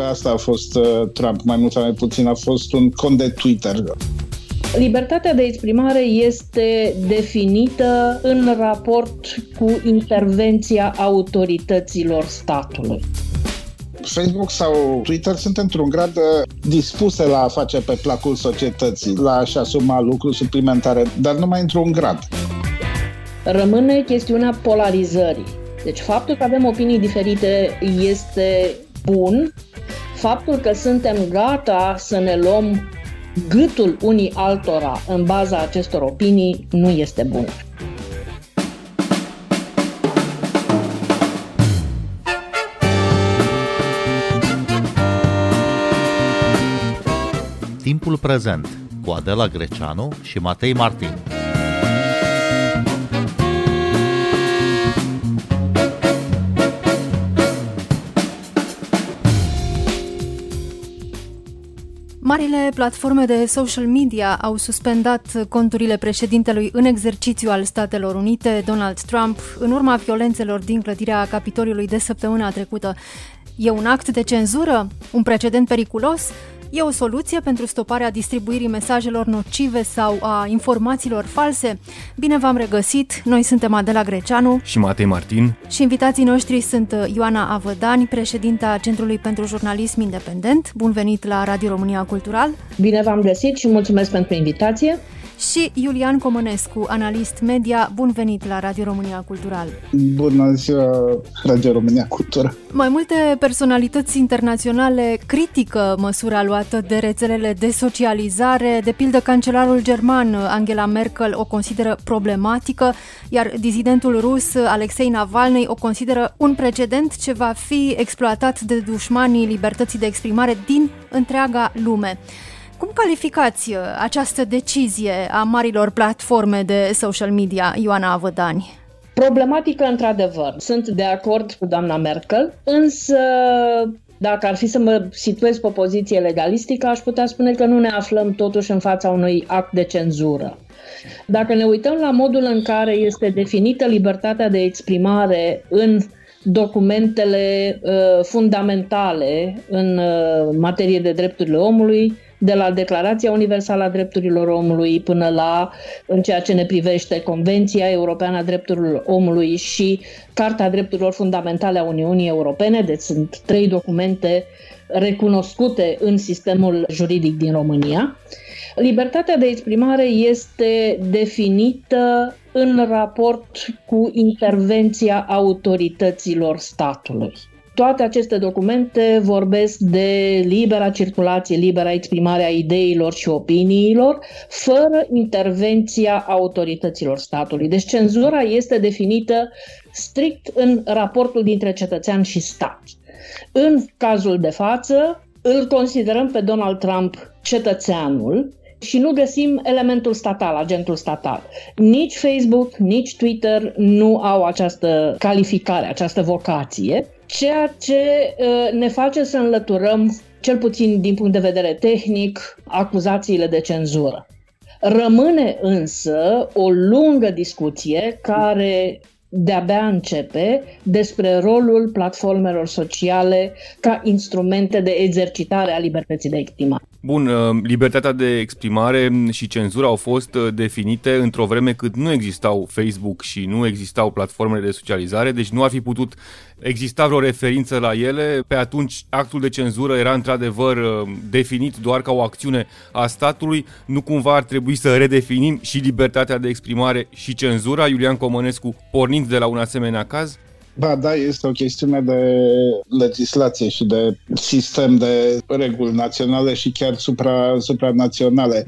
că asta a fost uh, Trump, mai mult sau mai puțin a fost un cont de Twitter. Libertatea de exprimare este definită în raport cu intervenția autorităților statului. Facebook sau Twitter sunt într-un grad uh, dispuse la a face pe placul societății, la a-și asuma lucruri suplimentare, dar numai într-un grad. Rămâne chestiunea polarizării. Deci faptul că avem opinii diferite este bun, faptul că suntem gata să ne luăm gâtul unii altora în baza acestor opinii nu este bun. Timpul prezent cu Adela Greceanu și Matei Martin. Marile platforme de social media au suspendat conturile președintelui în exercițiu al Statelor Unite, Donald Trump, în urma violențelor din clădirea Capitoliului de săptămâna trecută. E un act de cenzură? Un precedent periculos? E o soluție pentru stoparea distribuirii mesajelor nocive sau a informațiilor false? Bine v-am regăsit! Noi suntem Adela Greceanu și Matei Martin și invitații noștri sunt Ioana Avădani, președinta Centrului pentru Jurnalism Independent. Bun venit la Radio România Cultural! Bine v-am găsit și mulțumesc pentru invitație! Și Iulian Comănescu, analist media. Bun venit la Radio România Cultural! Bună ziua, Radio România Cultural! Mai multe personalități internaționale critică măsura luată de rețelele de socializare. De pildă, cancelarul german Angela Merkel o consideră problematică, iar dizidentul rus Alexei Navalny o consideră un precedent ce va fi exploatat de dușmanii libertății de exprimare din întreaga lume. Cum calificați uh, această decizie a marilor platforme de social media, Ioana Avădani? Problematică, într-adevăr. Sunt de acord cu doamna Merkel, însă dacă ar fi să mă situez pe o poziție legalistică, aș putea spune că nu ne aflăm totuși în fața unui act de cenzură. Dacă ne uităm la modul în care este definită libertatea de exprimare în documentele uh, fundamentale în uh, materie de drepturile omului, de la Declarația Universală a Drepturilor Omului până la, în ceea ce ne privește, Convenția Europeană a Drepturilor Omului și Carta Drepturilor Fundamentale a Uniunii Europene, deci sunt trei documente recunoscute în sistemul juridic din România. Libertatea de exprimare este definită în raport cu intervenția autorităților statului. Toate aceste documente vorbesc de libera circulație, libera exprimare a ideilor și opiniilor, fără intervenția autorităților statului. Deci cenzura este definită strict în raportul dintre cetățean și stat. În cazul de față, îl considerăm pe Donald Trump cetățeanul și nu găsim elementul statal, agentul statal. Nici Facebook, nici Twitter nu au această calificare, această vocație ceea ce uh, ne face să înlăturăm, cel puțin din punct de vedere tehnic, acuzațiile de cenzură. Rămâne însă o lungă discuție care de-abia începe despre rolul platformelor sociale ca instrumente de exercitare a libertății de exprimare. Bun, uh, libertatea de exprimare și cenzura au fost uh, definite într-o vreme cât nu existau Facebook și nu existau platformele de socializare, deci nu ar fi putut exista vreo referință la ele. Pe atunci actul de cenzură era într-adevăr uh, definit doar ca o acțiune a statului. Nu cumva ar trebui să redefinim și libertatea de exprimare și cenzura? Iulian Comănescu, pornind de la un asemenea caz? Ba, da, este o chestiune de legislație și de sistem de reguli naționale și chiar supra, supranaționale.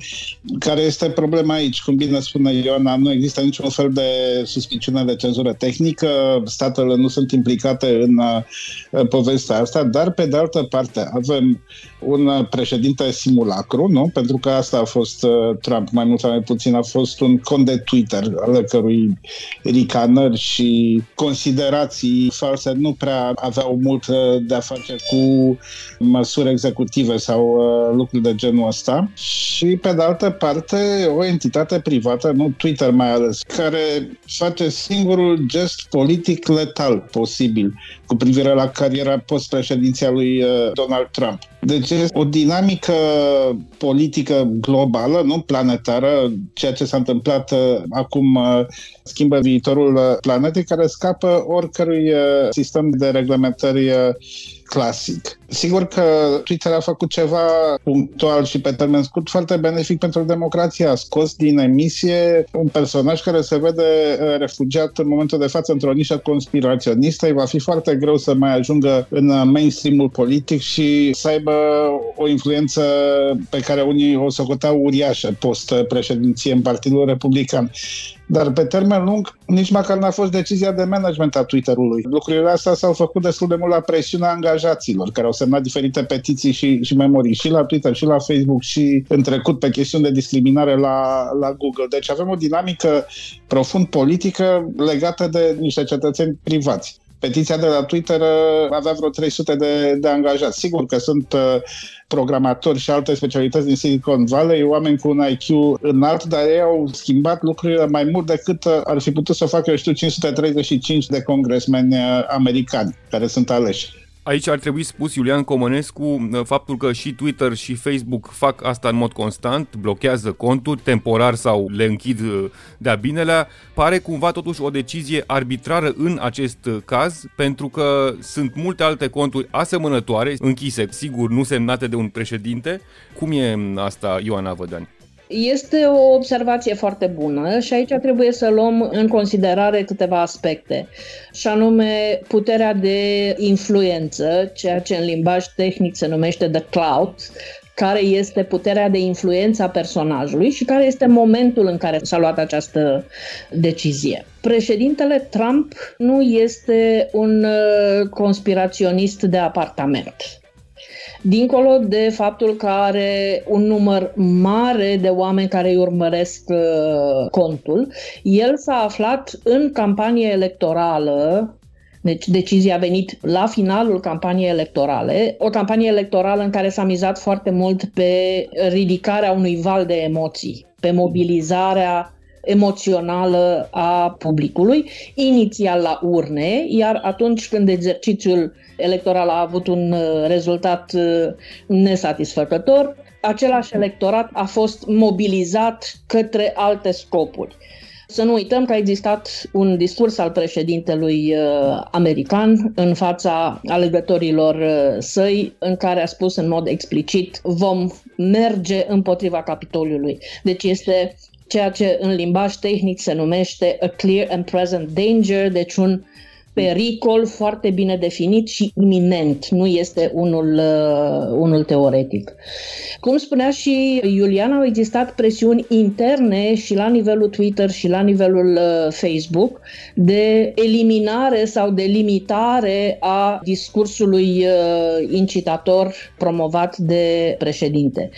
Care este problema aici? Cum bine spune Ioana, nu există niciun fel de suspiciune de cenzură tehnică, statele nu sunt implicate în uh, povestea asta, dar pe de altă parte avem un președinte simulacru, nu? Pentru că asta a fost uh, Trump, mai mult sau mai puțin, a fost un cont de Twitter, ale cărui ricanări și considerați declarații false nu prea aveau mult de a face cu măsuri executive sau lucruri de genul ăsta. Și pe de altă parte, o entitate privată, nu Twitter mai ales, care face singurul gest politic letal posibil cu privire la cariera post-președinția lui Donald Trump. Deci este o dinamică politică globală, nu planetară, ceea ce s-a întâmplat uh, acum uh, schimbă viitorul uh, planetei, care scapă oricărui sistem de reglementări clasic. Sigur că Twitter a făcut ceva punctual și pe termen scurt foarte benefic pentru democrație. A scos din emisie un personaj care se vede uh, refugiat în momentul de față într-o nișă conspiraționistă. Îi va fi foarte greu să mai ajungă în mainstream-ul politic și să aibă o influență pe care unii o socotau uriașă post-președinție în Partidul Republican. Dar pe termen lung, nici măcar n-a fost decizia de management a Twitter-ului. Lucrurile astea s-au făcut destul de mult la presiunea angajaților, care au semnat diferite petiții și, și memorii și la Twitter, și la Facebook, și în trecut pe chestiuni de discriminare la, la Google. Deci avem o dinamică profund politică legată de niște cetățeni privați. Petiția de la Twitter uh, avea vreo 300 de, de angajați. Sigur că sunt uh, programatori și alte specialități din Silicon Valley, oameni cu un IQ înalt, dar ei au schimbat lucrurile mai mult decât uh, ar fi putut să facă, eu știu, 535 de congresmeni americani care sunt aleși. Aici ar trebui spus Iulian Comănescu uh, faptul că și Twitter și Facebook fac asta în mod constant, blochează conturi temporar sau le închid uh, de-a binelea, pare cumva totuși o decizie arbitrară în acest uh, caz, pentru că sunt multe alte conturi asemănătoare, închise, sigur, nu semnate de un președinte. Cum e asta, Ioana Vădani? Este o observație foarte bună și aici trebuie să luăm în considerare câteva aspecte, și anume puterea de influență, ceea ce în limbaj tehnic se numește the cloud, care este puterea de influență a personajului și care este momentul în care s-a luat această decizie. Președintele Trump nu este un uh, conspiraționist de apartament dincolo de faptul că are un număr mare de oameni care îi urmăresc uh, contul, el s-a aflat în campanie electorală deci decizia a venit la finalul campaniei electorale, o campanie electorală în care s-a mizat foarte mult pe ridicarea unui val de emoții, pe mobilizarea emoțională a publicului, inițial la urne, iar atunci când exercițiul electoral a avut un uh, rezultat uh, nesatisfăcător, același electorat a fost mobilizat către alte scopuri. Să nu uităm că a existat un discurs al președintelui uh, american în fața alegătorilor uh, săi, în care a spus în mod explicit vom merge împotriva Capitoliului. Deci este ceea ce în limbaj tehnic se numește a clear and present danger, deci un pericol foarte bine definit și iminent, nu este unul, uh, unul teoretic. Cum spunea și Iulian, au existat presiuni interne și la nivelul Twitter și la nivelul uh, Facebook de eliminare sau de limitare a discursului uh, incitator promovat de președinte.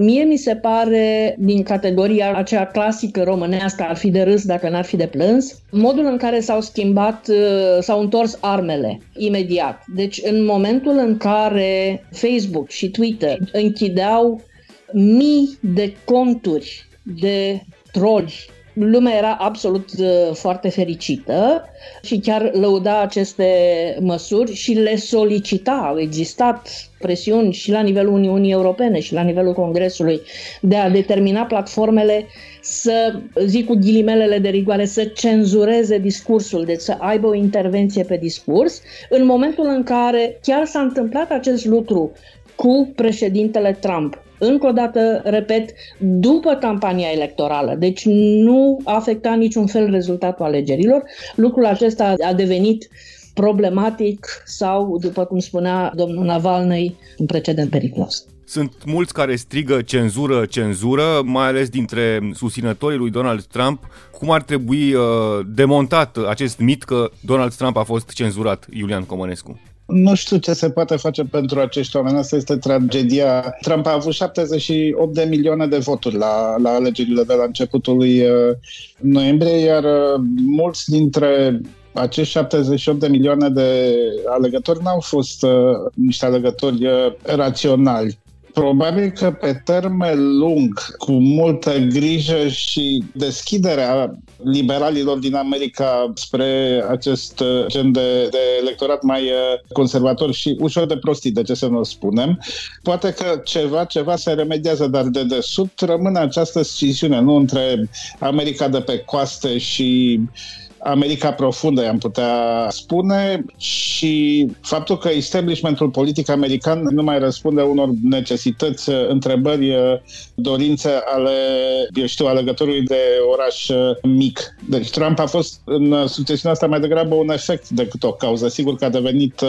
Mie mi se pare, din categoria aceea clasică românească, ar fi de râs dacă n-ar fi de plâns, modul în care s-au schimbat, uh, s-au întors armele imediat. Deci în momentul în care Facebook și Twitter închideau mii de conturi de troli lumea era absolut uh, foarte fericită și chiar lăuda aceste măsuri și le solicita. Au existat presiuni și la nivelul Uniunii Europene și la nivelul Congresului de a determina platformele să, zic cu ghilimelele de rigoare, să cenzureze discursul, deci să aibă o intervenție pe discurs, în momentul în care chiar s-a întâmplat acest lucru cu președintele Trump încă o dată, repet, după campania electorală. Deci nu a afectat niciun fel rezultatul alegerilor. Lucrul acesta a devenit problematic sau, după cum spunea domnul Navalny, un precedent periculos. Sunt mulți care strigă cenzură, cenzură, mai ales dintre susținătorii lui Donald Trump. Cum ar trebui uh, demontat acest mit că Donald Trump a fost cenzurat, Iulian Comănescu? Nu știu ce se poate face pentru acești oameni. Asta este tragedia. Trump a avut 78 de milioane de voturi la, la alegerile de la începutul lui uh, noiembrie, iar uh, mulți dintre acești 78 de milioane de alegători n-au fost uh, niște alegători uh, raționali. Probabil că pe termen lung, cu multă grijă și deschiderea liberalilor din America spre acest uh, gen de, de electorat mai uh, conservator și ușor de prostit, de ce să nu spunem, poate că ceva, ceva se remediază, dar de desubt rămâne această sciziune, nu între America de pe coaste și America profundă, i-am putea spune, și faptul că establishmentul politic american nu mai răspunde unor necesități, întrebări, dorințe ale, eu știu, alegătorului de oraș mic. Deci Trump a fost în succesiunea asta mai degrabă un efect decât o cauză. Sigur că a devenit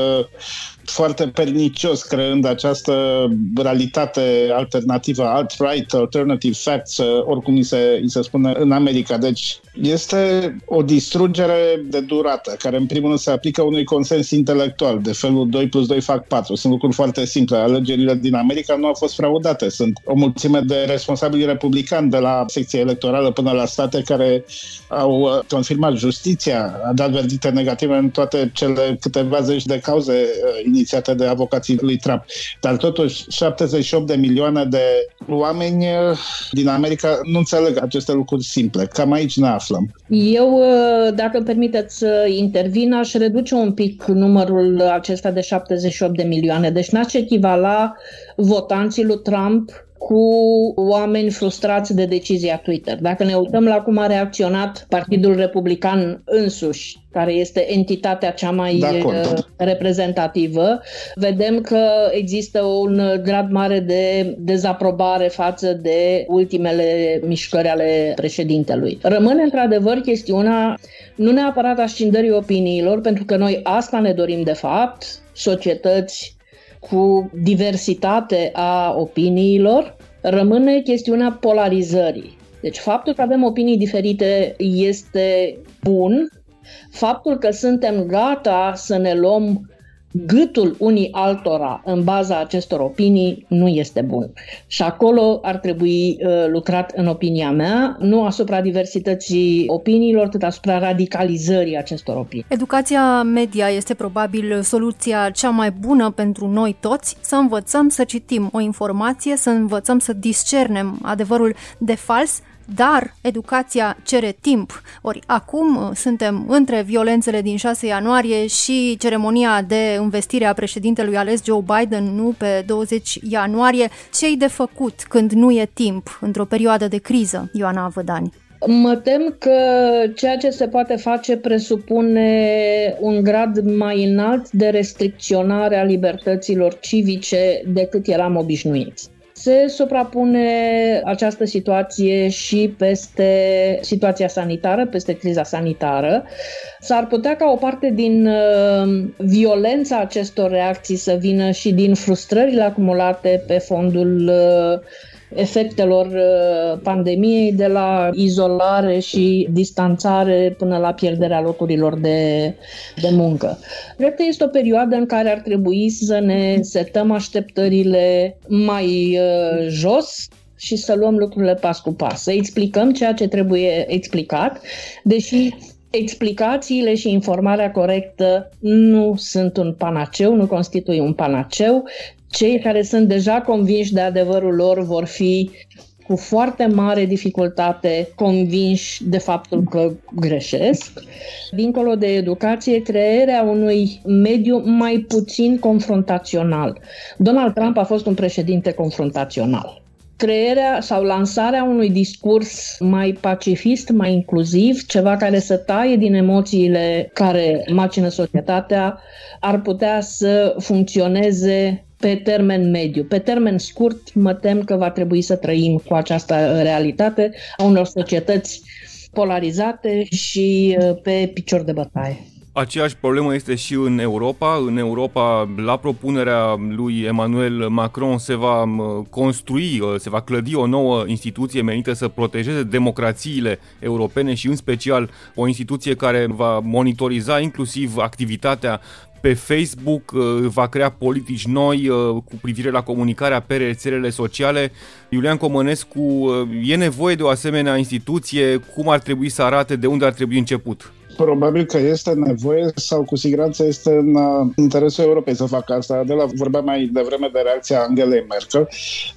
foarte pernicios, creând această realitate alternativă, alt-right, alternative facts, oricum îi se, îi se spune în America. Deci este o distrugere de durată, care în primul rând se aplică unui consens intelectual, de felul 2 plus 2 fac 4. Sunt lucruri foarte simple. Alegerile din America nu au fost fraudate. Sunt o mulțime de responsabili republicani de la secția electorală până la state care au uh, confirmat justiția, a dat verdicte negative în toate cele câteva zeci de cauze uh, inițiate de avocații lui Trump. Dar totuși 78 de milioane de oameni uh, din America nu înțeleg aceste lucruri simple. Cam aici ne aflăm. Eu, uh, dacă îmi permiteți să intervin, aș reduce un pic numărul acesta de 78 de milioane. Deci n-aș echivala votanții lui Trump cu oameni frustrați de decizia Twitter. Dacă ne uităm la cum a reacționat Partidul Republican însuși, care este entitatea cea mai uh, reprezentativă, vedem că există un grad mare de dezaprobare față de ultimele mișcări ale președintelui. Rămâne într-adevăr chestiunea nu neapărat ascindării opiniilor, pentru că noi asta ne dorim de fapt, societăți cu diversitate a opiniilor, rămâne chestiunea polarizării. Deci faptul că avem opinii diferite este bun, faptul că suntem gata să ne luăm gâtul unii altora în baza acestor opinii nu este bun. Și acolo ar trebui uh, lucrat, în opinia mea, nu asupra diversității opiniilor, cât asupra radicalizării acestor opinii. Educația media este probabil soluția cea mai bună pentru noi toți, să învățăm să citim o informație, să învățăm să discernem adevărul de fals, dar educația cere timp. Ori acum uh, suntem între violențele din 6 ianuarie și ceremonia de investire a președintelui ales Joe Biden, nu pe 20 ianuarie. Ce-i de făcut când nu e timp într-o perioadă de criză, Ioana Vădani? Mă tem că ceea ce se poate face presupune un grad mai înalt de restricționare a libertăților civice decât eram obișnuiți se suprapune această situație și peste situația sanitară, peste criza sanitară. S-ar putea ca o parte din uh, violența acestor reacții să vină și din frustrările acumulate pe fondul uh, efectelor uh, pandemiei, de la izolare și distanțare până la pierderea locurilor de, de muncă. Cred că este o perioadă în care ar trebui să ne setăm așteptările mai uh, jos, și să luăm lucrurile pas cu pas, să explicăm ceea ce trebuie explicat, deși explicațiile și informarea corectă nu sunt un panaceu, nu constituie un panaceu, cei care sunt deja convinși de adevărul lor vor fi cu foarte mare dificultate convinși de faptul că greșesc. Dincolo de educație, crearea unui mediu mai puțin confrontațional. Donald Trump a fost un președinte confrontațional. Crearea sau lansarea unui discurs mai pacifist, mai inclusiv, ceva care să taie din emoțiile care macină societatea, ar putea să funcționeze pe termen mediu. Pe termen scurt, mă tem că va trebui să trăim cu această realitate a unor societăți polarizate și uh, pe picior de bătaie. Aceeași problemă este și în Europa. În Europa, la propunerea lui Emmanuel Macron, se va construi, uh, se va clădi o nouă instituție menită să protejeze democrațiile europene și în special o instituție care va monitoriza inclusiv activitatea pe Facebook, uh, va crea politici noi uh, cu privire la comunicarea pe rețelele sociale. Iulian Comănescu, uh, e nevoie de o asemenea instituție? Cum ar trebui să arate? De unde ar trebui început? Probabil că este nevoie sau cu siguranță este în uh, interesul Europei să facă asta. De la vorbeam mai devreme de reacția Angelei Merkel,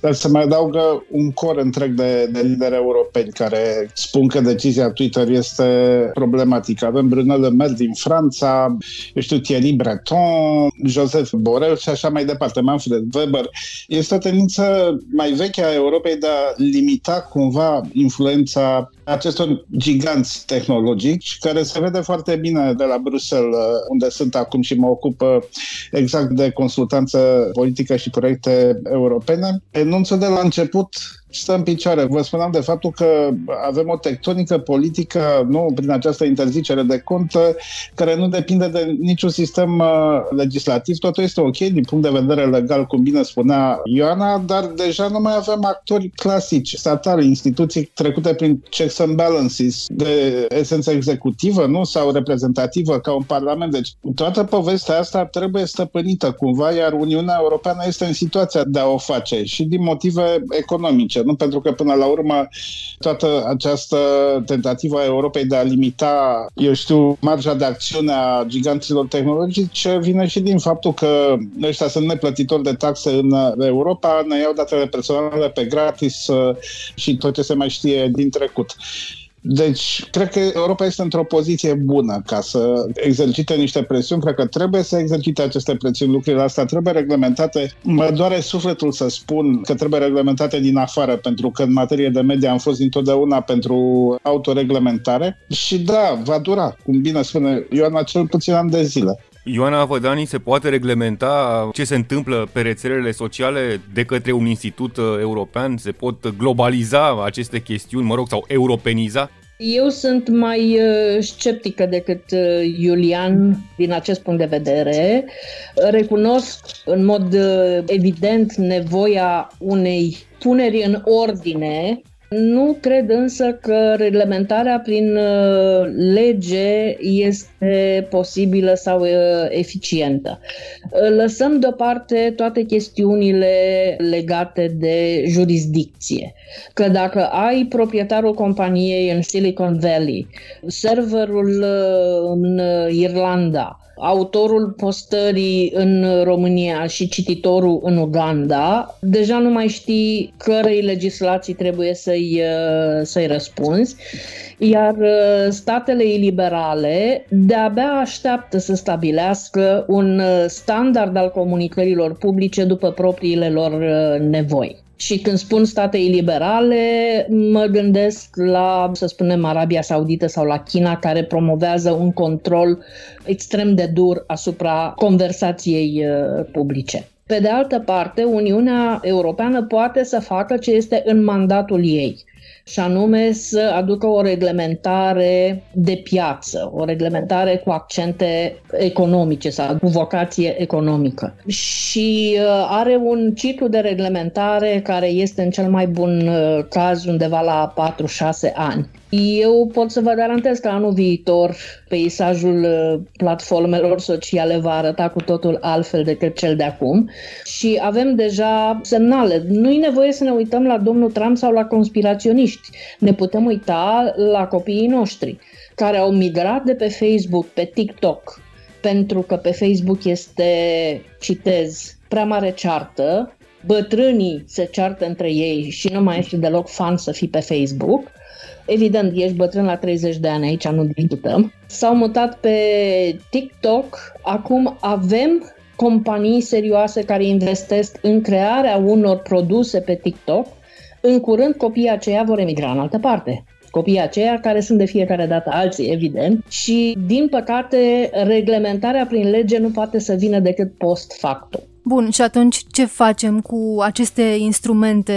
dar se mai adaugă un cor întreg de, de lideri europeni care spun că decizia Twitter este problematică. Avem Bruno Le Maire din Franța, eu știu, Thierry Breton, Joseph Borrell și așa mai departe, Manfred Weber. Este o tendință mai veche a Europei de a limita cumva influența acestor giganți tehnologici, care se vede foarte bine de la Bruxelles, unde sunt acum și mă ocupă exact de consultanță politică și proiecte europene. Enunță de la început stă în picioare. Vă spuneam de faptul că avem o tectonică politică, nu prin această interzicere de cont, care nu depinde de niciun sistem uh, legislativ. Totul este ok din punct de vedere legal, cum bine spunea Ioana, dar deja nu mai avem actori clasici, statali, instituții trecute prin checks and balances de esență executivă, nu? Sau reprezentativă ca un parlament. Deci toată povestea asta trebuie stăpânită cumva, iar Uniunea Europeană este în situația de a o face și din motive economice nu? Pentru că până la urmă toată această tentativă a Europei de a limita, eu știu, marja de acțiune a giganților tehnologici vine și din faptul că ăștia sunt neplătitori de taxe în Europa, ne iau datele personale pe gratis uh, și tot ce se mai știe din trecut. Deci, cred că Europa este într-o poziție bună ca să exercite niște presiuni. Cred că trebuie să exercite aceste presiuni. Lucrurile astea trebuie reglementate. Mă doare sufletul să spun că trebuie reglementate din afară, pentru că în materie de media am fost întotdeauna pentru autoreglementare. Și da, va dura, cum bine spune Ioana, cel puțin an de zile. Ioana Vădani, se poate reglementa ce se întâmplă pe rețelele sociale de către un institut uh, european? Se pot globaliza aceste chestiuni, mă rog, sau europeniza? Eu sunt mai uh, sceptică decât uh, Iulian din acest punct de vedere. Recunosc în mod evident nevoia unei puneri în ordine nu cred însă că reglementarea prin uh, lege este posibilă sau uh, eficientă. Uh, lăsăm deoparte toate chestiunile legate de jurisdicție. Că dacă ai proprietarul companiei în Silicon Valley, serverul în Irlanda, autorul postării în România și cititorul în Uganda, deja nu mai știi cărei legislații trebuie să-i, uh, să-i răspunzi, iar uh, statele iliberale de-abia așteaptă să stabilească un uh, standard al comunicărilor publice după propriile lor nevoi. Și când spun state iliberale, mă gândesc la, să spunem, Arabia Saudită sau la China, care promovează un control extrem de dur asupra conversației uh, publice. Pe de altă parte, Uniunea Europeană poate să facă ce este în mandatul ei și anume să aducă o reglementare de piață, o reglementare cu accente economice sau cu vocație economică. Și uh, are un ciclu de reglementare care este în cel mai bun uh, caz undeva la 4-6 ani. Eu pot să vă garantez că anul viitor peisajul uh, platformelor sociale va arăta cu totul altfel decât cel de acum și avem deja semnale. Nu e nevoie să ne uităm la domnul Trump sau la conspiraționiști. Ne putem uita la copiii noștri care au migrat de pe Facebook, pe TikTok, pentru că pe Facebook este, citez, prea mare ceartă, bătrânii se ceartă între ei și nu mai este deloc fan să fii pe Facebook – Evident, ești bătrân la 30 de ani, aici nu discutăm. S-au mutat pe TikTok. Acum avem companii serioase care investesc în crearea unor produse pe TikTok. În curând, copiii aceia vor emigra în altă parte copiii aceia, care sunt de fiecare dată alții, evident, și, din păcate, reglementarea prin lege nu poate să vină decât post facto. Bun, și atunci ce facem cu aceste instrumente,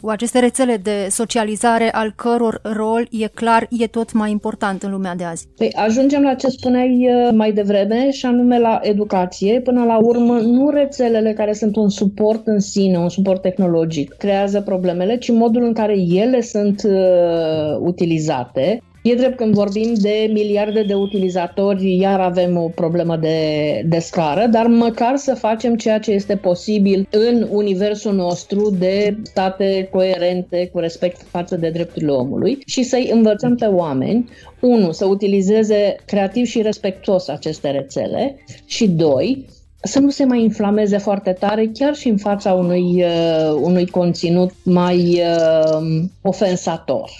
cu aceste rețele de socializare, al căror rol, e clar, e tot mai important în lumea de azi? Păi ajungem la ce spuneai uh, mai devreme, și anume la educație. Până la urmă, nu rețelele care sunt un suport în sine, un suport tehnologic, creează problemele, ci modul în care ele sunt uh, utilizate E drept când vorbim de miliarde de utilizatori, iar avem o problemă de, de scară, dar măcar să facem ceea ce este posibil în universul nostru de state coerente cu respect față de drepturile omului și să-i învățăm pe oameni, unu, să utilizeze creativ și respectuos aceste rețele și doi, să nu se mai inflameze foarte tare chiar și în fața unui, uh, unui conținut mai uh, ofensator.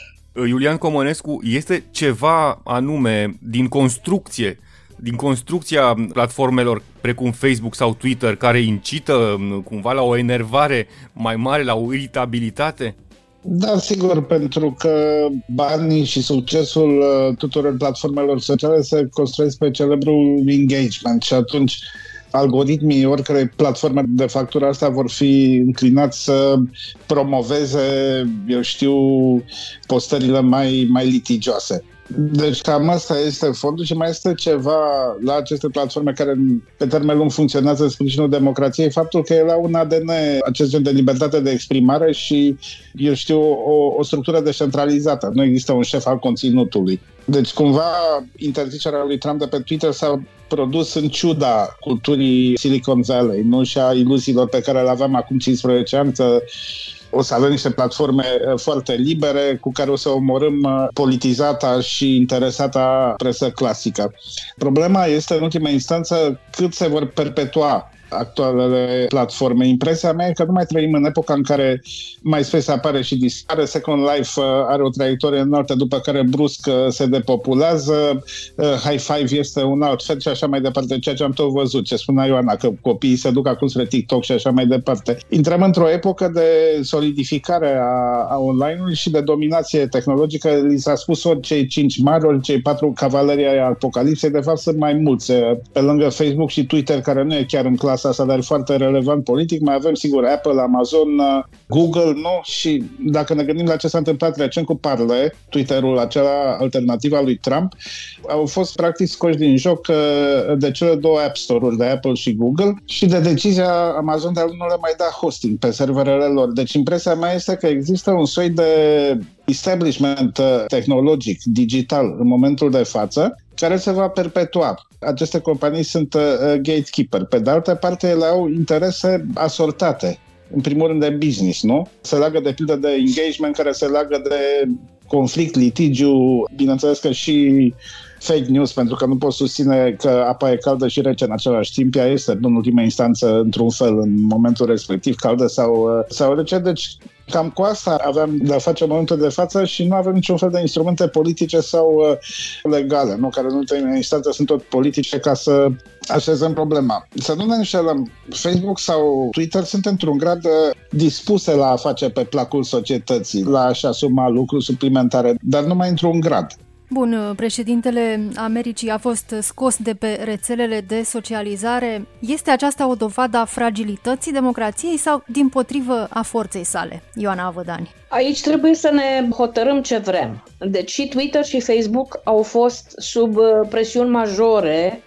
Iulian Comănescu, este ceva anume din construcție, din construcția platformelor precum Facebook sau Twitter care incită um, cumva la o enervare mai mare, la o iritabilitate? Da, sigur, pentru că banii și succesul uh, tuturor platformelor sociale se construiesc pe celebrul engagement și atunci algoritmii oricărei platforme de factură asta vor fi înclinați să promoveze, eu știu, postările mai, mai litigioase. Deci cam asta este fondul și mai este ceva la aceste platforme care pe termen lung funcționează în sprijinul democrației, faptul că ele au un ADN, acest gen de libertate de exprimare și, eu știu, o, o structură descentralizată. Nu există un șef al conținutului. Deci, cumva, interzicerea lui Trump de pe Twitter s-a produs în ciuda culturii Silicon Valley, nu și a iluziilor pe care le aveam acum 15 ani că o să avem niște platforme uh, foarte libere cu care o să omorâm uh, politizata și interesata presă clasică. Problema este, în ultima instanță, cât se vor perpetua actualele platforme. Impresia mea e că nu mai trăim în epoca în care MySpace apare și dispare, Second Life uh, are o traiectorie înaltă, după care brusc uh, se depopulează, uh, High Five este un alt fel și așa mai departe, ceea ce am tot văzut, ce spunea Ioana, că copiii se duc acum spre TikTok și așa mai departe. Intrăm într-o epocă de solidificare a, a online-ului și de dominație tehnologică. Li s-a spus ori cei cinci mari, ori cei patru cavalerii ai apocalipsei, de fapt sunt mai mulți. Pe lângă Facebook și Twitter, care nu e chiar în clasă asta, dar e foarte relevant politic. Mai avem, sigur, Apple, Amazon, uh, Google, nu? Și dacă ne gândim la ce s-a întâmplat recent cu Parle, Twitter-ul acela alternativ al lui Trump, au fost practic scoși din joc uh, de cele două App Store-uri, de Apple și Google, și de decizia Amazon de a nu le mai da hosting pe serverele lor. Deci impresia mea este că există un soi de establishment uh, tehnologic, digital, în momentul de față, care se va perpetua. Aceste companii sunt uh, gatekeeper. Pe de altă parte, ele au interese asortate. În primul rând de business, nu? Se leagă de pildă de engagement care se leagă de conflict, litigiu, bineînțeles că și fake news, pentru că nu pot susține că apa e caldă și rece în același timp. Ea este, în ultima instanță, într-un fel, în momentul respectiv, caldă sau, uh, sau rece. Deci, cam cu asta aveam de a face în momentul de față și nu avem niciun fel de instrumente politice sau uh, legale, nu? care în ultima instanță sunt tot politice ca să așezăm problema. Să nu ne înșelăm, Facebook sau Twitter sunt într-un grad uh, dispuse la a face pe placul societății, la a-și asuma lucruri suplimentare, dar numai într-un grad. Bun, președintele Americii a fost scos de pe rețelele de socializare. Este aceasta o dovadă a fragilității democrației sau, din potrivă, a forței sale? Ioana Avădani. Aici trebuie să ne hotărâm ce vrem. Deci și Twitter și Facebook au fost sub uh, presiuni majore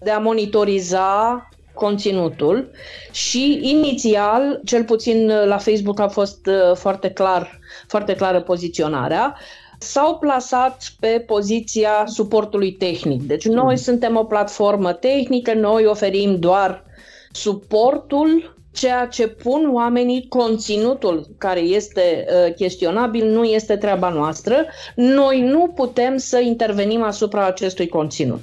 de a monitoriza conținutul și inițial, cel puțin la Facebook a fost uh, foarte clar, foarte clară poziționarea, s-au plasat pe poziția suportului tehnic. Deci noi mm. suntem o platformă tehnică, noi oferim doar suportul ceea ce pun oamenii, conținutul care este uh, chestionabil nu este treaba noastră. Noi nu putem să intervenim asupra acestui conținut.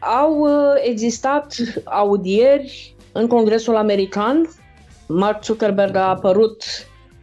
Au uh, existat audieri în Congresul American. Mark Zuckerberg a apărut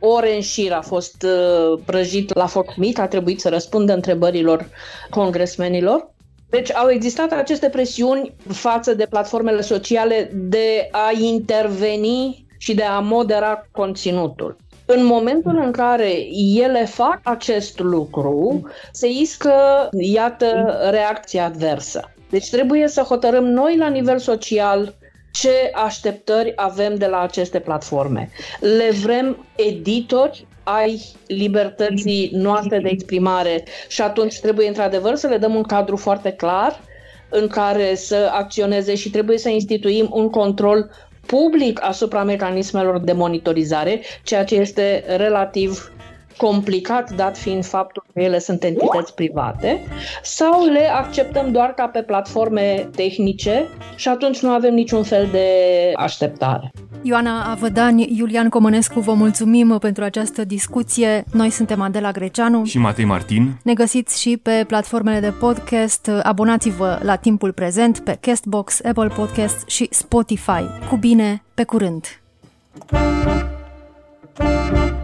ore în șir a fost uh, prăjit la foc mic, a trebuit să răspundă întrebărilor congresmenilor. Deci au existat aceste presiuni față de platformele sociale de a interveni și de a modera conținutul. În momentul în care ele fac acest lucru, se iscă, iată, reacția adversă. Deci trebuie să hotărâm noi la nivel social ce așteptări avem de la aceste platforme. Le vrem editori ai libertății noastre de exprimare și atunci trebuie într-adevăr să le dăm un cadru foarte clar în care să acționeze și trebuie să instituim un control public asupra mecanismelor de monitorizare, ceea ce este relativ complicat, dat fiind faptul că ele sunt entități private, sau le acceptăm doar ca pe platforme tehnice și atunci nu avem niciun fel de așteptare. Ioana Avădani, Iulian Comănescu, vă mulțumim pentru această discuție. Noi suntem Adela Greceanu și Matei Martin. Ne găsiți și pe platformele de podcast. Abonați-vă la timpul prezent pe Castbox, Apple Podcast și Spotify. Cu bine, pe curând! thank you